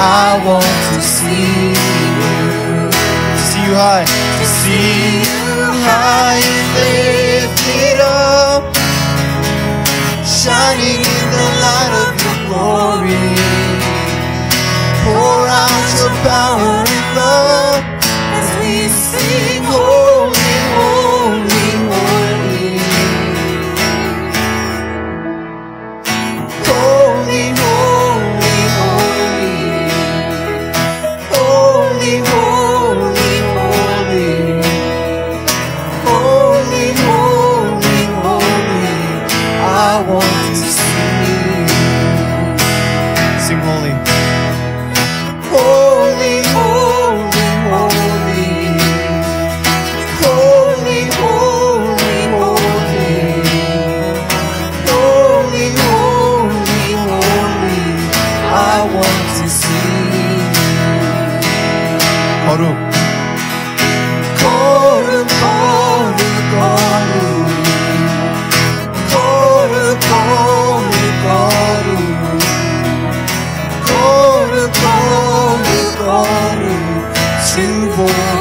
I want to see you. See you high. To see you high and lifted up. Shining in the light of your glory. Pour out your power 거룩. 거룩, 거룩, 거룩. 거룩, 거룩, 거룩. 거룩, 거룩, 거룩. 주 보라.